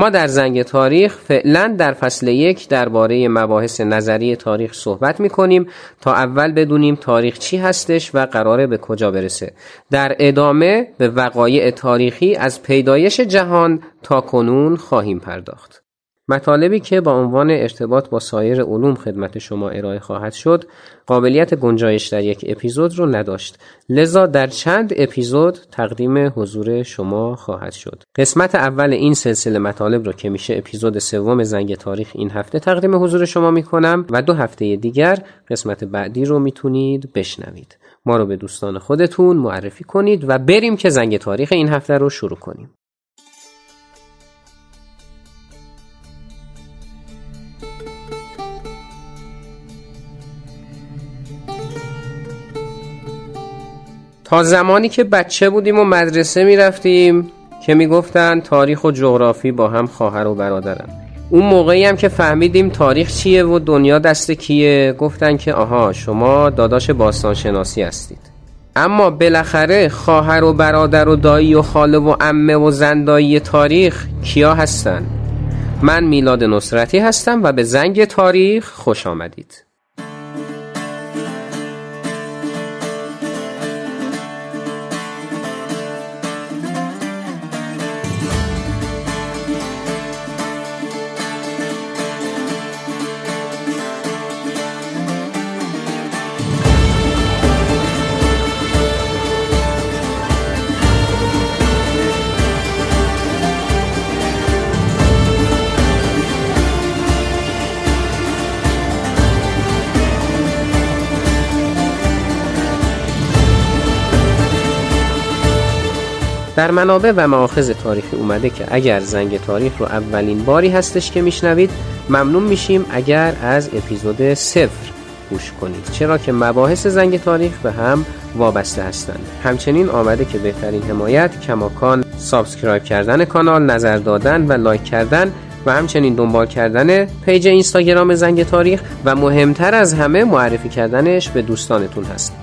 ما در زنگ تاریخ فعلا در فصل یک درباره مباحث نظری تاریخ صحبت می کنیم تا اول بدونیم تاریخ چی هستش و قراره به کجا برسه. در ادامه به وقایع تاریخی از پیدایش جهان تا کنون خواهیم پرداخت. مطالبی که با عنوان ارتباط با سایر علوم خدمت شما ارائه خواهد شد قابلیت گنجایش در یک اپیزود رو نداشت. لذا در چند اپیزود تقدیم حضور شما خواهد شد. قسمت اول این سلسله مطالب رو که میشه اپیزود سوم زنگ تاریخ این هفته تقدیم حضور شما می‌کنم و دو هفته دیگر قسمت بعدی رو می‌تونید بشنوید. ما رو به دوستان خودتون معرفی کنید و بریم که زنگ تاریخ این هفته رو شروع کنیم. تا زمانی که بچه بودیم و مدرسه می‌رفتیم که می‌گفتن تاریخ و جغرافی با هم خواهر و برادرن. اون موقعی هم که فهمیدیم تاریخ چیه و دنیا دست کیه گفتن که آها شما داداش باستان شناسی هستید. اما بالاخره خواهر و برادر و دایی و خاله و عمه و زندایی تاریخ کیا هستن؟ من میلاد نصرتی هستم و به زنگ تاریخ خوش آمدید. در منابع و مآخذ تاریخی اومده که اگر زنگ تاریخ رو اولین باری هستش که میشنوید ممنون میشیم اگر از اپیزود صفر گوش کنید. چرا که مباحث زنگ تاریخ به هم وابسته هستند. همچنین آمده که بهترین حمایت کماکان subscribe کردن کانال نظر دادن و لایک کردن و همچنین دنبال کردن پیج اینستاگرام زنگ تاریخ و مهمتر از همه معرفی کردنش به دوستانتون هست.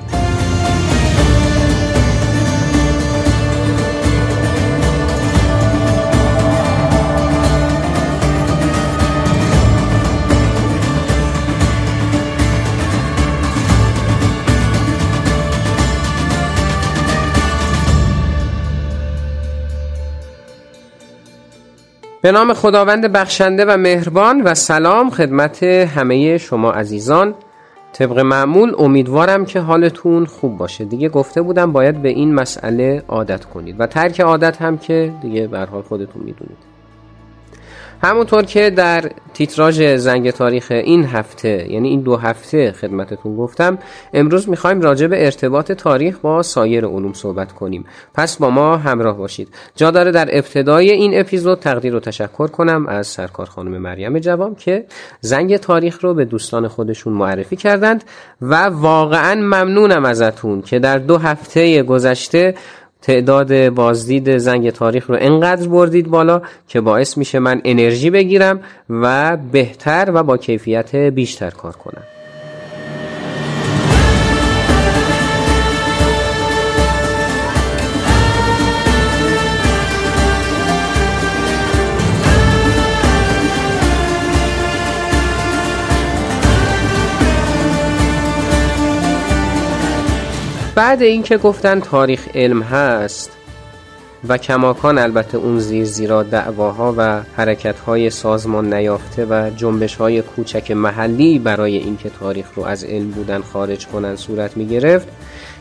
به نام خداوند بخشنده و مهربان و سلام خدمت همه شما عزیزان. طبق معمول امیدوارم که حالتون خوب باشه. دیگه گفته بودم باید به این مسئله عادت کنید. و ترک عادت هم که دیگه به خودتون می‌دونید. همونطور که در تیتراژ زنگ تاریخ این هفته یعنی این دو هفته خدمتتون گفتم امروز می‌خوایم راجع به ارتباط تاریخ با سایر علوم صحبت کنیم. پس با ما همراه باشید. جا داره در ابتدای این اپیزود تقدیر و تشکر کنم از سرکار خانم مریم جوام که زنگ تاریخ رو به دوستان خودشون معرفی کردند و واقعا ممنونم ازتون که در دو هفته گذشته تعداد بازدید زنگ تاریخ رو انقدر بردید بالا که باعث میشه من انرژی بگیرم و بهتر و با کیفیت بیشتر کار کنم. بعد اینکه گفتن تاریخ علم هست و کماکان البته اون زیر زیرا دعواها و حرکتهای سازمان نیافته و جنبشهای کوچک محلی برای اینکه تاریخ رو از علم بودن خارج کنن صورت می گرفت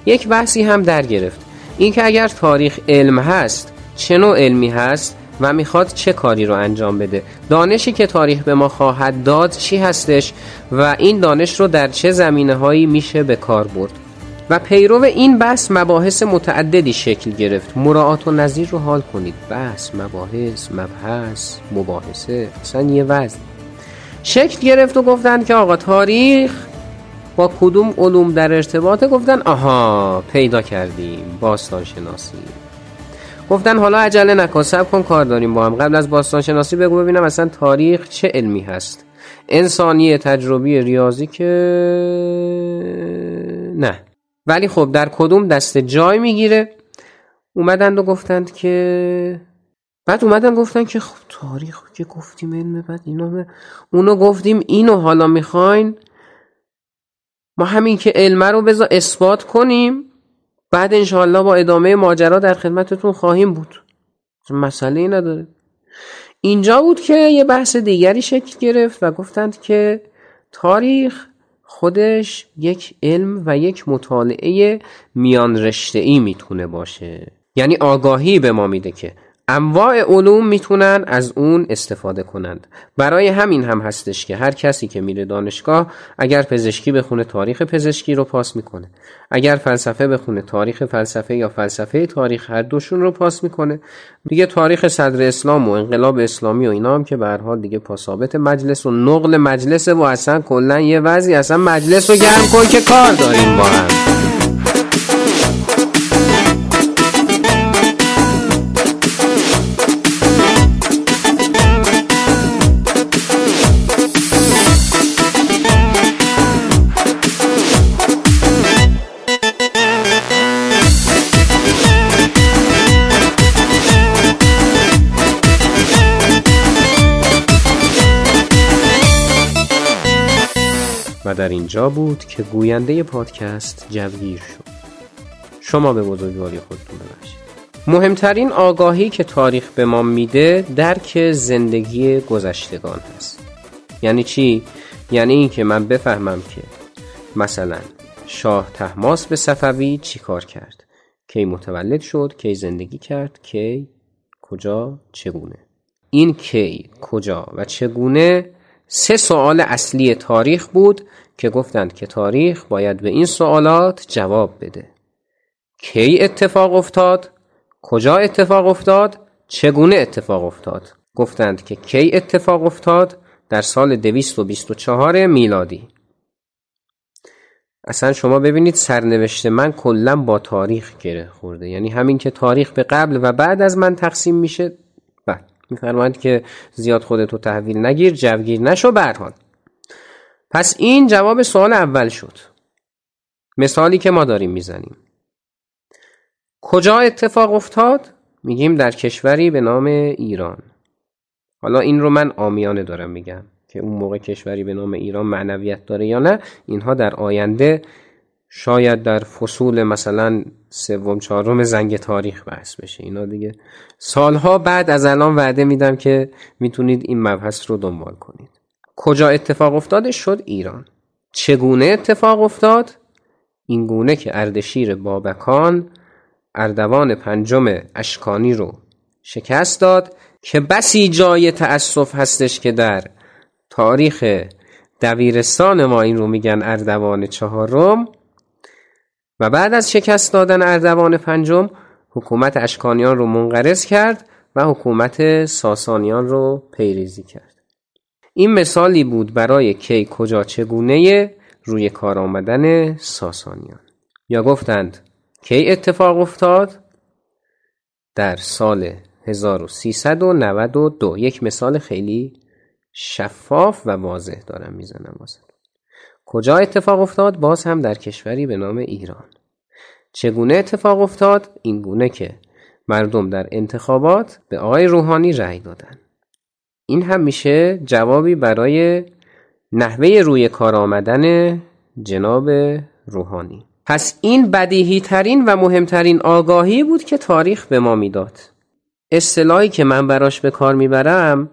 یک بحثی هم در گرفت. اینکه اگر تاریخ علم هست چه نوع علمی هست و می‌خواد چه کاری رو انجام بده؟ دانشی که تاریخ به ما خواهد داد چی هستش و این دانش رو در چه زمینه هایی میشه به کار برد؟ و پیرو این بحث مباحث متعددی شکل گرفت. مراعات و نظیر رو حال کنید. بحث مباحث مبحث مباحثه. اصلا یه وزن. شکل گرفت و گفتن که آقا تاریخ با کدوم علوم در ارتباطه؟ گفتن آها پیدا کردیم باستان شناسی گفتن حالا عجله نکن سب کن کار داریم با هم. قبل از باستان شناسی بگو ببینم اصلا تاریخ چه علمی هست. انسانی تجربی ریاضی که نه. ولی خب در کدوم دسته جای می‌گیره؟ اومدند و گفتند که بعد اومدن گفتن که خب تاریخ که گفتیم علم بعد اینو اونو گفتیم اینو حالا می‌خواین؟ ما همین که علم رو بذار اثبات کنیم بعد انشاءالله با ادامه ماجرا در خدمتتون خواهیم بود. مسئله نداره. اینجا بود که یه بحث دیگری شکل گرفت و گفتند که تاریخ خودش یک علم و یک مطالعه میان رشته ای می‌تونه باشه. یعنی آگاهی به ما میده که انواع علوم می‌تونن از اون استفاده کنند. برای همین هم هستش که هر کسی که میره دانشگاه اگر پزشکی بخونه تاریخ پزشکی رو پاس می‌کنه اگر فلسفه بخونه تاریخ فلسفه یا فلسفه تاریخ هر دوشون رو پاس می‌کنه. دیگه تاریخ صدر اسلام و انقلاب اسلامی و اینا هم که به حال دیگه پاسابت مجلس و نقل مجلس و اصلا کلا یه وضعی اصلا مجلس رو گرم کن که کار داریم با هم. در اینجا بود که گوینده پادکست جوگیر شد. شما به بزرگواری خودتون ببخشید. مهمترین آگاهی که تاریخ به ما میده درک زندگی گذشتگان هست. یعنی چی؟ یعنی اینکه من بفهمم که مثلا شاه تحماس به صفوی چی کار کرد؟ کی متولد شد؟ کی زندگی کرد؟ کی کجا؟ چگونه؟ این کی کجا و چگونه؟ سه سوال اصلی تاریخ بود که گفتند که تاریخ باید به این سوالات جواب بده. کی اتفاق افتاد؟ کجا اتفاق افتاد؟ چگونه اتفاق افتاد؟ گفتند که کی اتفاق افتاد در سال 224 میلادی. اصلا شما ببینید سرنوشت من کلا با تاریخ گره خورده. یعنی همین که تاریخ به قبل و بعد از من تقسیم میشه بعد میفرمایند که زیاد خودتو تحویل نگیر جوگیر نشو برحال پس این جواب سوال اول شد. مثالی که ما داریم می‌زنیم. کجا اتفاق افتاد؟ میگیم در کشوری به نام ایران. حالا این رو من آمیانه دارم میگم که اون موقع کشوری به نام ایران معنویت داره یا نه اینها در آینده شاید در فصول مثلا سوم چهارم زنگ تاریخ بحث بشه. اینا دیگه. سالها بعد از الان وعده میدم که می‌تونید این مبحث رو دنبال کنید. کجا اتفاق افتاده شد؟ ایران. چگونه اتفاق افتاد؟ این گونه که اردشیر بابکان اردوان پنجم اشکانی رو شکست داد که بسی جای تأسف هستش که در تاریخ دبیرستان ما این رو میگن اردوان چهارم و بعد از شکست دادن اردوان پنجم حکومت اشکانیان رو منقرض کرد و حکومت ساسانیان رو پیریزی کرد. این مثالی بود برای کی کجا چگونه روی کار آمدن ساسانیان. یا گفتند کی اتفاق افتاد؟ در سال 1392 یک مثال خیلی شفاف و واضح دارم می‌زنم واسه. کجا اتفاق افتاد؟ باز هم در کشوری به نام ایران. چگونه اتفاق افتاد؟ این گونه که مردم در انتخابات به آقای روحانی رأی دادن. این هم میشه جوابی برای نحوه روی کار آمدن جناب روحانی. پس این بدیهی ترین و مهمترین آگاهی بود که تاریخ به ما می‌داد. اصطلاحی که من براش به کار می‌برم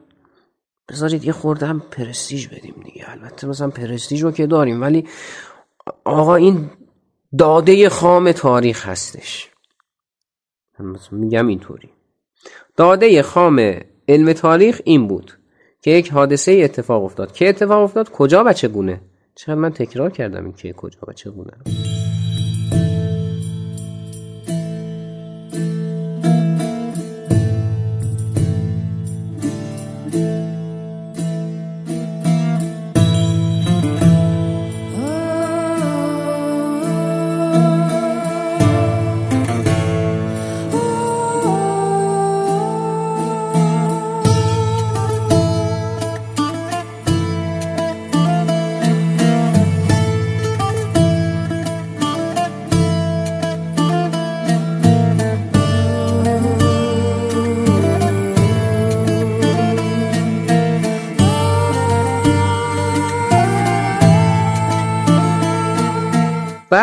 بذارید یه خورده هم پرستیج بدیم دیگه. البته مثلا پرستیج رو که داریم ولی آقا این داده خام تاریخ هستش. میگم اینطوری. داده خام علم تاریخ این بود که یک حادثه اتفاق افتاد. که اتفاق افتاد؟ کجا و چگونه؟ چقدر من تکرار کردم این که کجا و چگونه.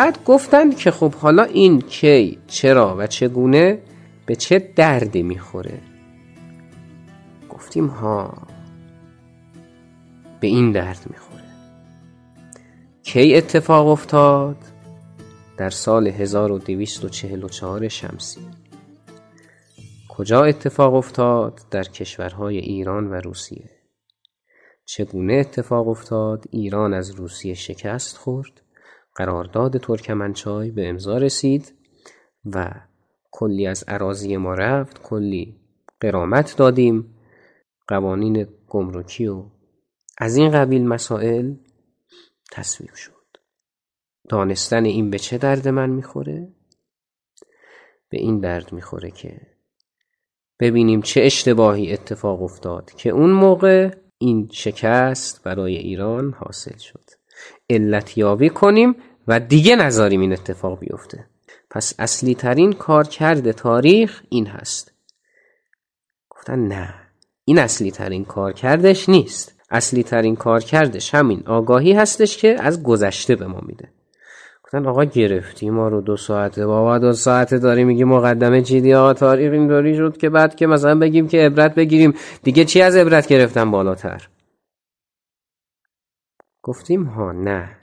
بعد گفتند که خب حالا این کی چرا و چگونه به چه دردی می‌خوره. گفتیم ها به این درد می‌خوره. کی اتفاق افتاد؟ در سال 1244 شمسی. کجا اتفاق افتاد؟ در کشورهای ایران و روسیه. چگونه اتفاق افتاد؟ ایران از روسیه شکست خورد. قرارداد ترکمنچای به امضا رسید و کلی از عراضی ما رفت کلی قرامت دادیم. قوانین گمرکی و از این قبیل مسائل تصویب شد. دانستن این به چه درد من می‌خوره؟ به این درد می‌خوره که ببینیم چه اشتباهی اتفاق افتاد که اون موقع این شکست برای ایران حاصل شد. علت یابی کنیم و دیگه نذاریم این اتفاق بیفته. پس اصلی ترین کار کرده تاریخ این هست. گفتن نه این اصلی ترین کار کردش نیست. اصلی ترین کار کردش همین آگاهی هستش که از گذشته به ما میده. گفتن آقا گرفتی ما رو دو ساعته بابا دو ساعته داری میگی مقدمه چیدی؟ آقا تاریخ اینطوری شد که بعد که مثلا بگیم که عبرت بگیریم. دیگه چی از عبرت گرفتن بالاتر؟ گفتیم ها نه.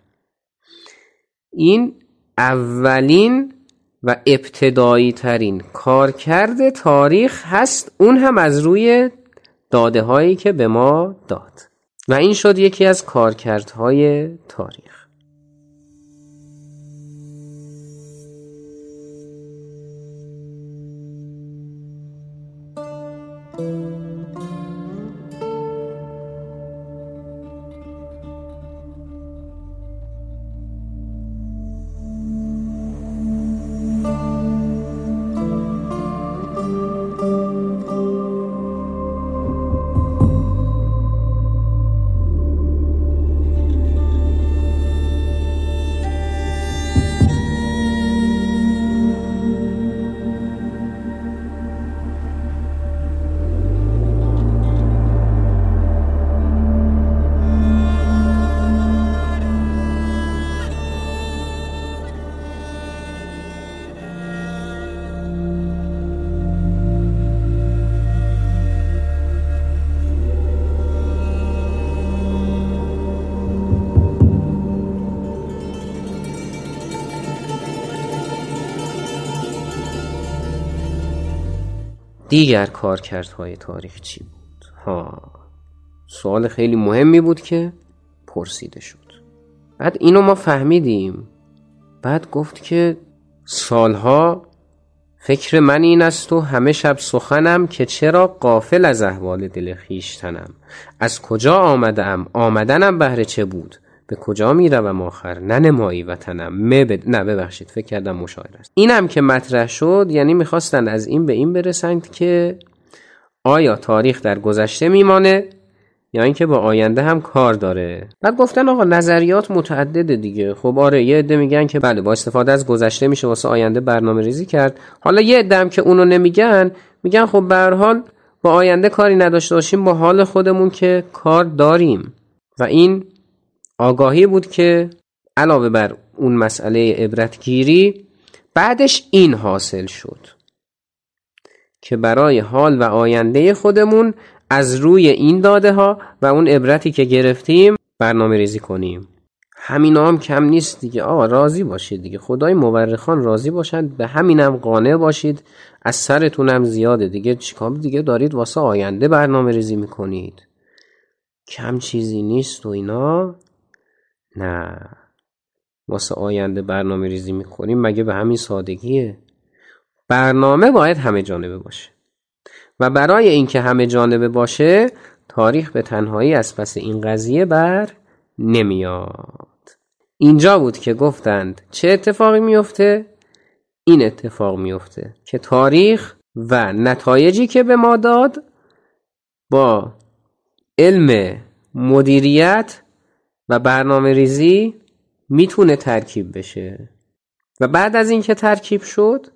این اولین و ابتدایی ترین کارکرد تاریخ هست. اون هم از روی داده هایی که به ما داد. و این شد یکی از کارکردهای تاریخ. دیگر کارکردهای تاریخ چی بود؟ ها سوال خیلی مهمی بود که پرسیده شد. بعد اینو ما فهمیدیم. بعد گفت که سالها فکر من این است و همه شب سخنم که چرا قافل از احوال دل خیشتنم؟ از کجا آمدم؟ آمدنم بهر چه بود؟ به کجا می روم آخر ننمایی وطنم. مه نه ببخشید فکر کردم مشاعر است. اینم که مطرح شد یعنی می‌خواستن از این به این برسند که آیا تاریخ در گذشته میمانه یا اینکه با آینده هم کار داره. بعد گفتن آقا نظریات متعدده دیگه. خب آره یه عده میگن که بله با استفاده از گذشته میشه واسه آینده برنامه ریزی کرد. حالا یه عده هم که اونو نمیگن میگن خب به حال با آینده کاری نداشته باشیم با حال خودمون که کار داریم. و این آگاهی بود که علاوه بر اون مسئله عبرتگیری بعدش این حاصل شد که برای حال و آینده خودمون از روی این داده ها و اون عبرتی که گرفتیم برنامه ریزی کنیم. همین هم کم نیست دیگه. آقا راضی باشید دیگه. خدای مورخان راضی باشند به همینم قانع باشید. از سرتونم زیاده دیگه. چیکار دیگه دارید واسه آینده برنامه ریزی می‌کنید. کم چیزی نیست و اینا. نه. واسه آینده برنامه ریزی می‌کنیم مگه به همین سادگیه؟ برنامه باید همه جانبه باشه. و برای اینکه همه جانبه باشه تاریخ به تنهایی از پس این قضیه بر نمیاد. اینجا بود که گفتند چه اتفاقی میفته این اتفاق میفته که تاریخ و نتایجی که به ما داد با علم مدیریت و برنامه ریزی می‌تونه ترکیب بشه. و بعد از اینکه ترکیب شد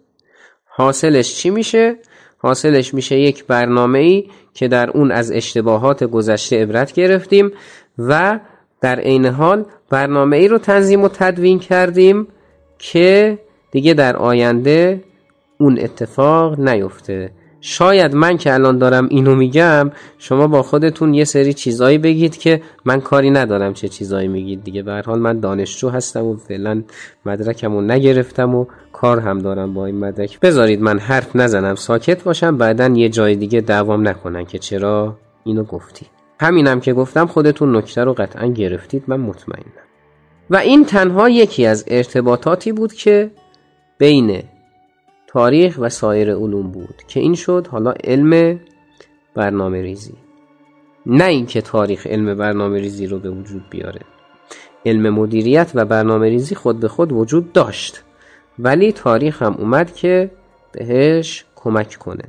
حاصلش چی میشه؟ حاصلش میشه یک برنامه ای که در اون از اشتباهات گذشته عبرت گرفتیم و در عین حال برنامه ای رو تنظیم و تدوین کردیم که دیگه در آینده اون اتفاق نیفته. شاید من که الان دارم اینو میگم شما با خودتون یه سری چیزایی بگید که من کاری ندارم چه چیزایی میگید دیگه. به حال من دانشجو هستم و فعلا مدرکمو نگرفتم و کار هم دارم با این مدرک. بذارید من حرف نزنم ساکت باشم بعدا یه جای دیگه دوام نکنن که چرا اینو گفتی. همینم که گفتم خودتون نکته رو قطعا گرفتید من مطمئنم. و این تنها یکی از ارتباطاتی بود که بین تاریخ و سایر علوم بود که این شد حالا علم برنامه ریزی نه اینکه تاریخ علم برنامه ریزی رو به وجود بیاره. علم مدیریت و برنامه ریزی خود به خود وجود داشت. ولی تاریخ هم اومد که بهش کمک کنه.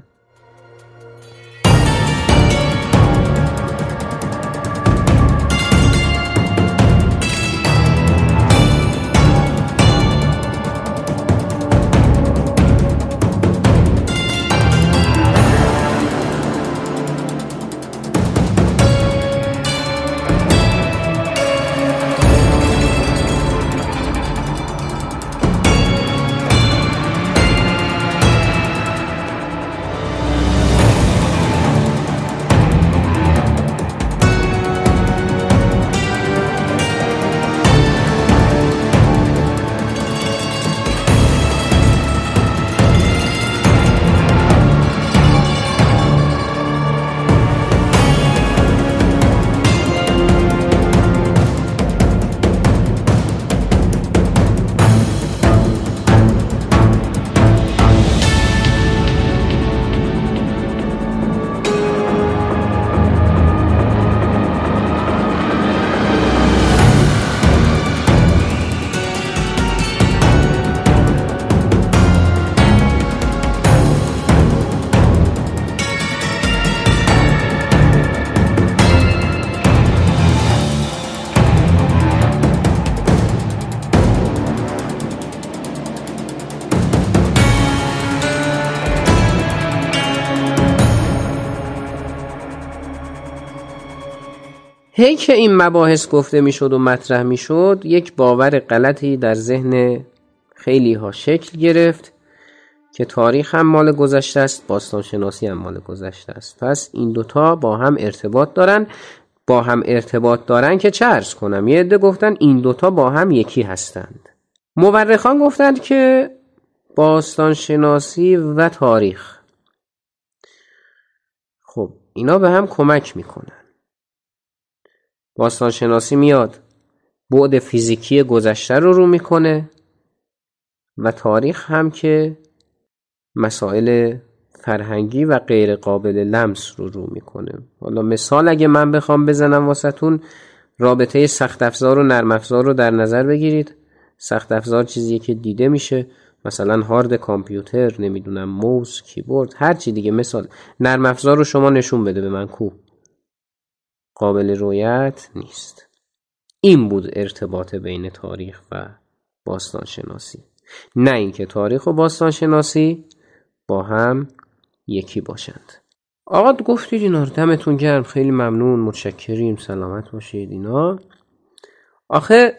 هی که این مباحث گفته می‌شد و مطرح می‌شد یک باور غلطی در ذهن خیلی ها شکل گرفت که تاریخ هم مال گذشته است باستان شناسی هم مال گذشته است. پس این دوتا با هم ارتباط دارن. با هم ارتباط دارن که چه ارز کنم؟ یه عده گفتن این دوتا با هم یکی هستند. مورخان گفتند که باستان شناسی و تاریخ. اینا به هم کمک می‌کنن. باستانشناسی میاد. بعد فیزیکی گذشته رو رو می‌کنه و تاریخ هم که مسائل فرهنگی و غیر قابل لمس رو رو می‌کنه. حالا مثال اگه من بخوام بزنم واسهتون رابطه سخت افزار و نرم افزار رو در نظر بگیرید. سخت افزار چیزی که دیده میشه. مثلا هارد کامپیوتر نمی‌دونم موس کیبورد هر چی دیگه. مثال نرم افزار رو شما نشون بده به من کو. قابل رویت نیست. این بود ارتباط بین تاریخ و باستان شناسی نه اینکه تاریخ و باستان شناسی با هم یکی باشند. آقا گفتید اینا دمتون گرم. خیلی ممنون. متشکریم. سلامت باشید اینا. آخه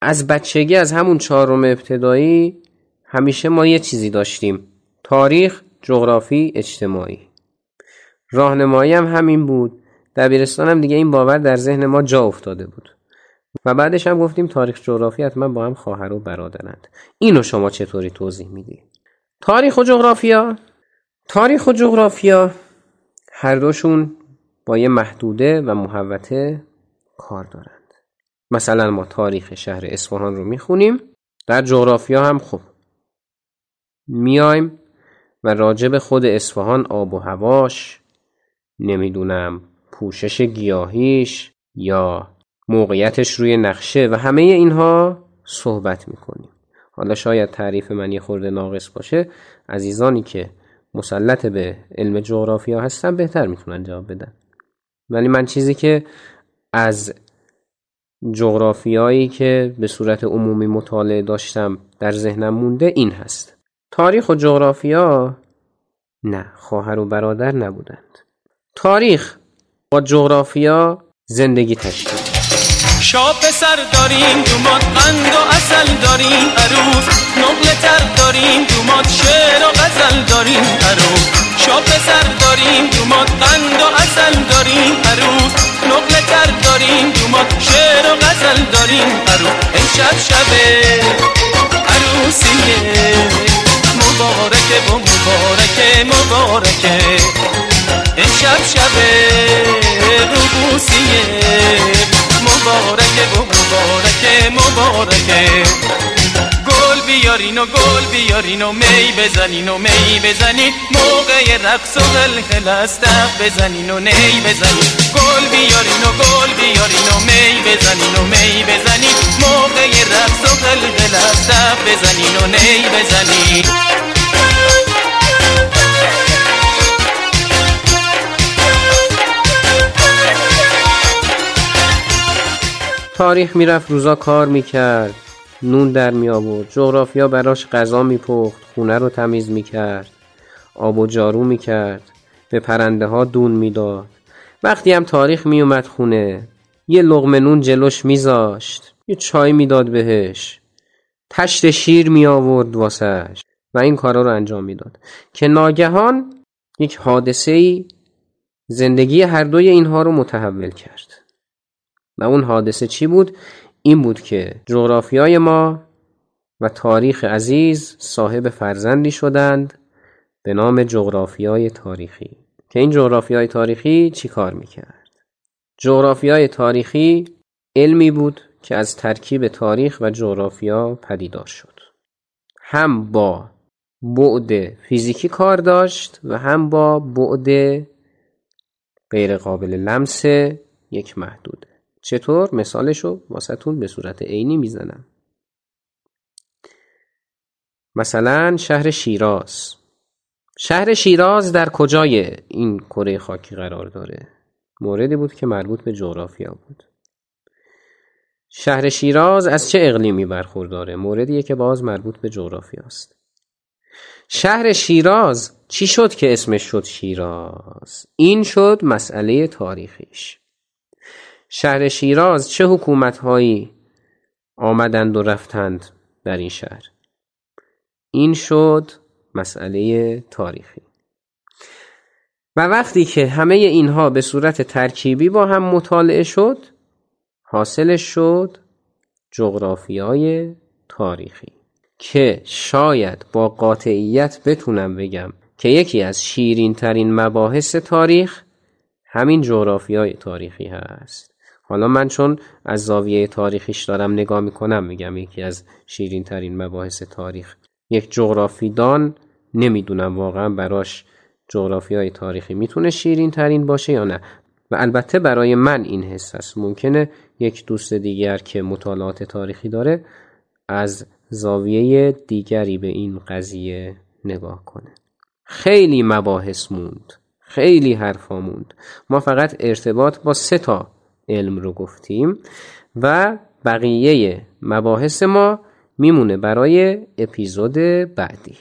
از بچگی از همون چهارم ابتدایی همیشه ما یه چیزی داشتیم. تاریخ جغرافی اجتماعی. راهنمایی هم همین بود. دبیرستان هم دیگه این باور در ذهن ما جا افتاده بود. و بعدش هم گفتیم تاریخ جغرافی حتما با هم خواهر و برادرند. اینو شما چطوری توضیح میدی تاریخ و جغرافیا؟ تاریخ و جغرافیا هر دوشون با یه محدوده و محوته کار دارند. مثلا ما تاریخ شهر اصفهان رو می‌خونیم در جغرافیا هم خوب میایم و راجب خود اصفهان آب و هواش نمی‌دونم پوشش گیاهیش یا موقعیتش روی نقشه و همه اینها صحبت می‌کنیم. حالا شاید تعریف من یه خورده ناقص باشه. عزیزانی که مسلط به علم جغرافیا هستن بهتر می‌تونن جواب بدن. ولی من چیزی که از جغرافیایی که به صورت عمومی مطالعه داشتم در ذهنم مونده این هست. تاریخ و جغرافیا نه خواهر و برادر نبودند. تاریخ با جغرافیا زندگی تشکیل شاب سر داریم دومات قند و اصل داریم عروس نقل تر داریم دومات شعر و غزل داریم عروس شاب سر داریم دومات قند و اصل داریم عروس نقل تر داریم دومات شعر و غزل داریم عروس امشب شبه عروسیه. مبارکه و مبارکه مبارکه. امشب شبه روبوسیه مبارکه و مبارکه مبارکه. گل بیارین و گل بیارین و می بزنین و می بزنین. موقع رقص و غلغل است بزنین و نی بزنین. گل بیارین و گل بیارین و می بزنین و می بزنین. موقع رقص و غلغل است بزنین و نی بزنین. تاریخ می‌رفت روزا کار می‌کرد. نون در می آورد جغرافیا براش غذا میپخت خونه رو تمیز می‌کرد. آب و جارو می‌کرد. به پرنده ها دون می‌داد. وقتی هم تاریخ میومد خونه یه لغمه نون جلوش میذاشت. یه چای می‌داد بهش. تشت شیر می آورد واسش. و این کارا رو انجام می‌داد. که ناگهان یک حادثه ای زندگی هر دوی اینها رو متحول کرد. و اون حادثه چی بود؟ این بود که جغرافیای ما و تاریخ عزیز صاحب فرزندی شدند به نام جغرافیای تاریخی که این جغرافیای تاریخی چی کار می‌کرد؟ جغرافیای تاریخی علمی بود که از ترکیب تاریخ و جغرافیا پدیدار شد هم با بعد فیزیکی کار داشت و هم با بعد غیر قابل لمس یک محدوده چطور مثالشو واسهتون به صورت عینی می‌زنم؟ مثلا شهر شیراز. شهر شیراز در کجای این کره خاکی قرار داره؟ موردی بود که مربوط به جغرافیا بود. شهر شیراز از چه اقلیمی برخورداره؟ موردیه که باز مربوط به جغرافیا است. شهر شیراز چی شد که اسمش شد شیراز؟ این شد مسئله تاریخیش. شهر شیراز چه حکومتهایی آمدند و رفتند در این شهر؟ این شد مسئله تاریخی. و وقتی که همه اینها به صورت ترکیبی با هم مطالعه شد حاصلش شد جغرافیای تاریخی که شاید با قاطعیت بتونم بگم که یکی از شیرین ترین مباحث تاریخ همین جغرافیای تاریخی هست. حالا من چون از زاویه تاریخیش دارم نگاه می‌کنم میگم یکی از شیرین ترین مباحث تاریخ. یک جغرافیدان نمی‌دونم واقعا براش جغرافی های تاریخی می‌تونه شیرین ترین باشه یا نه. و البته برای من این حس است ممکنه یک دوست دیگر که مطالعات تاریخی داره از زاویه دیگری به این قضیه نگاه کنه. خیلی مباحث موند. خیلی حرفا موند. ما فقط ارتباط با سه تا علم رو گفتیم و بقیه مباحث ما میمونه برای اپیزود بعدی.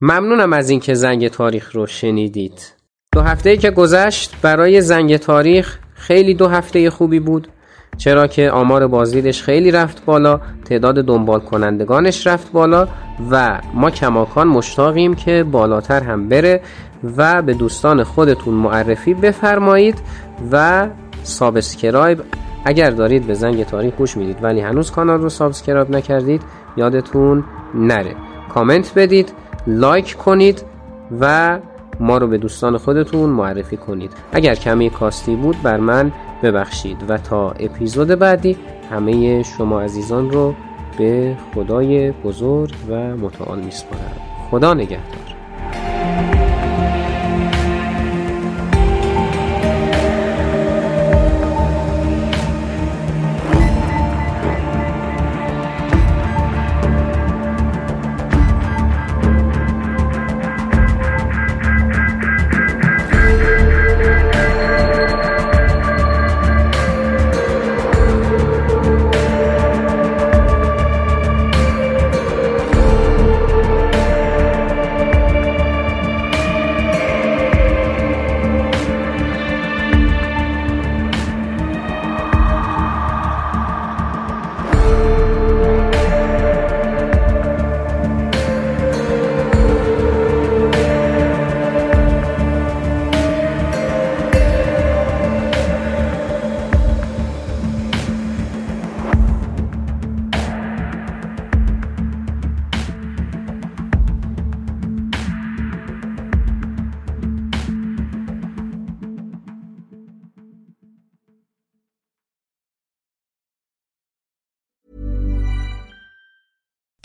ممنونم از اینکه زنگ تاریخ رو شنیدید. دو هفته که گذشت برای زنگ تاریخ خیلی دو هفته خوبی بود چرا که آمار بازدیدش خیلی رفت بالا تعداد دنبال کنندگانش رفت بالا و ما کماکان مشتاقیم که بالاتر هم بره و به دوستان خودتون معرفی بفرمایید و subscribe. اگر دارید به زنگ تاریخ گوش می‌دید ولی هنوز کانال رو subscribe نکردید یادتون نره. کامنت بدید لایک کنید و ما رو به دوستان خودتون معرفی کنید. اگر کمی کاستی بود بر من ببخشید. و تا اپیزود بعدی همه شما عزیزان رو به خدای بزرگ و متعال میسپارم. خدا نگهدار.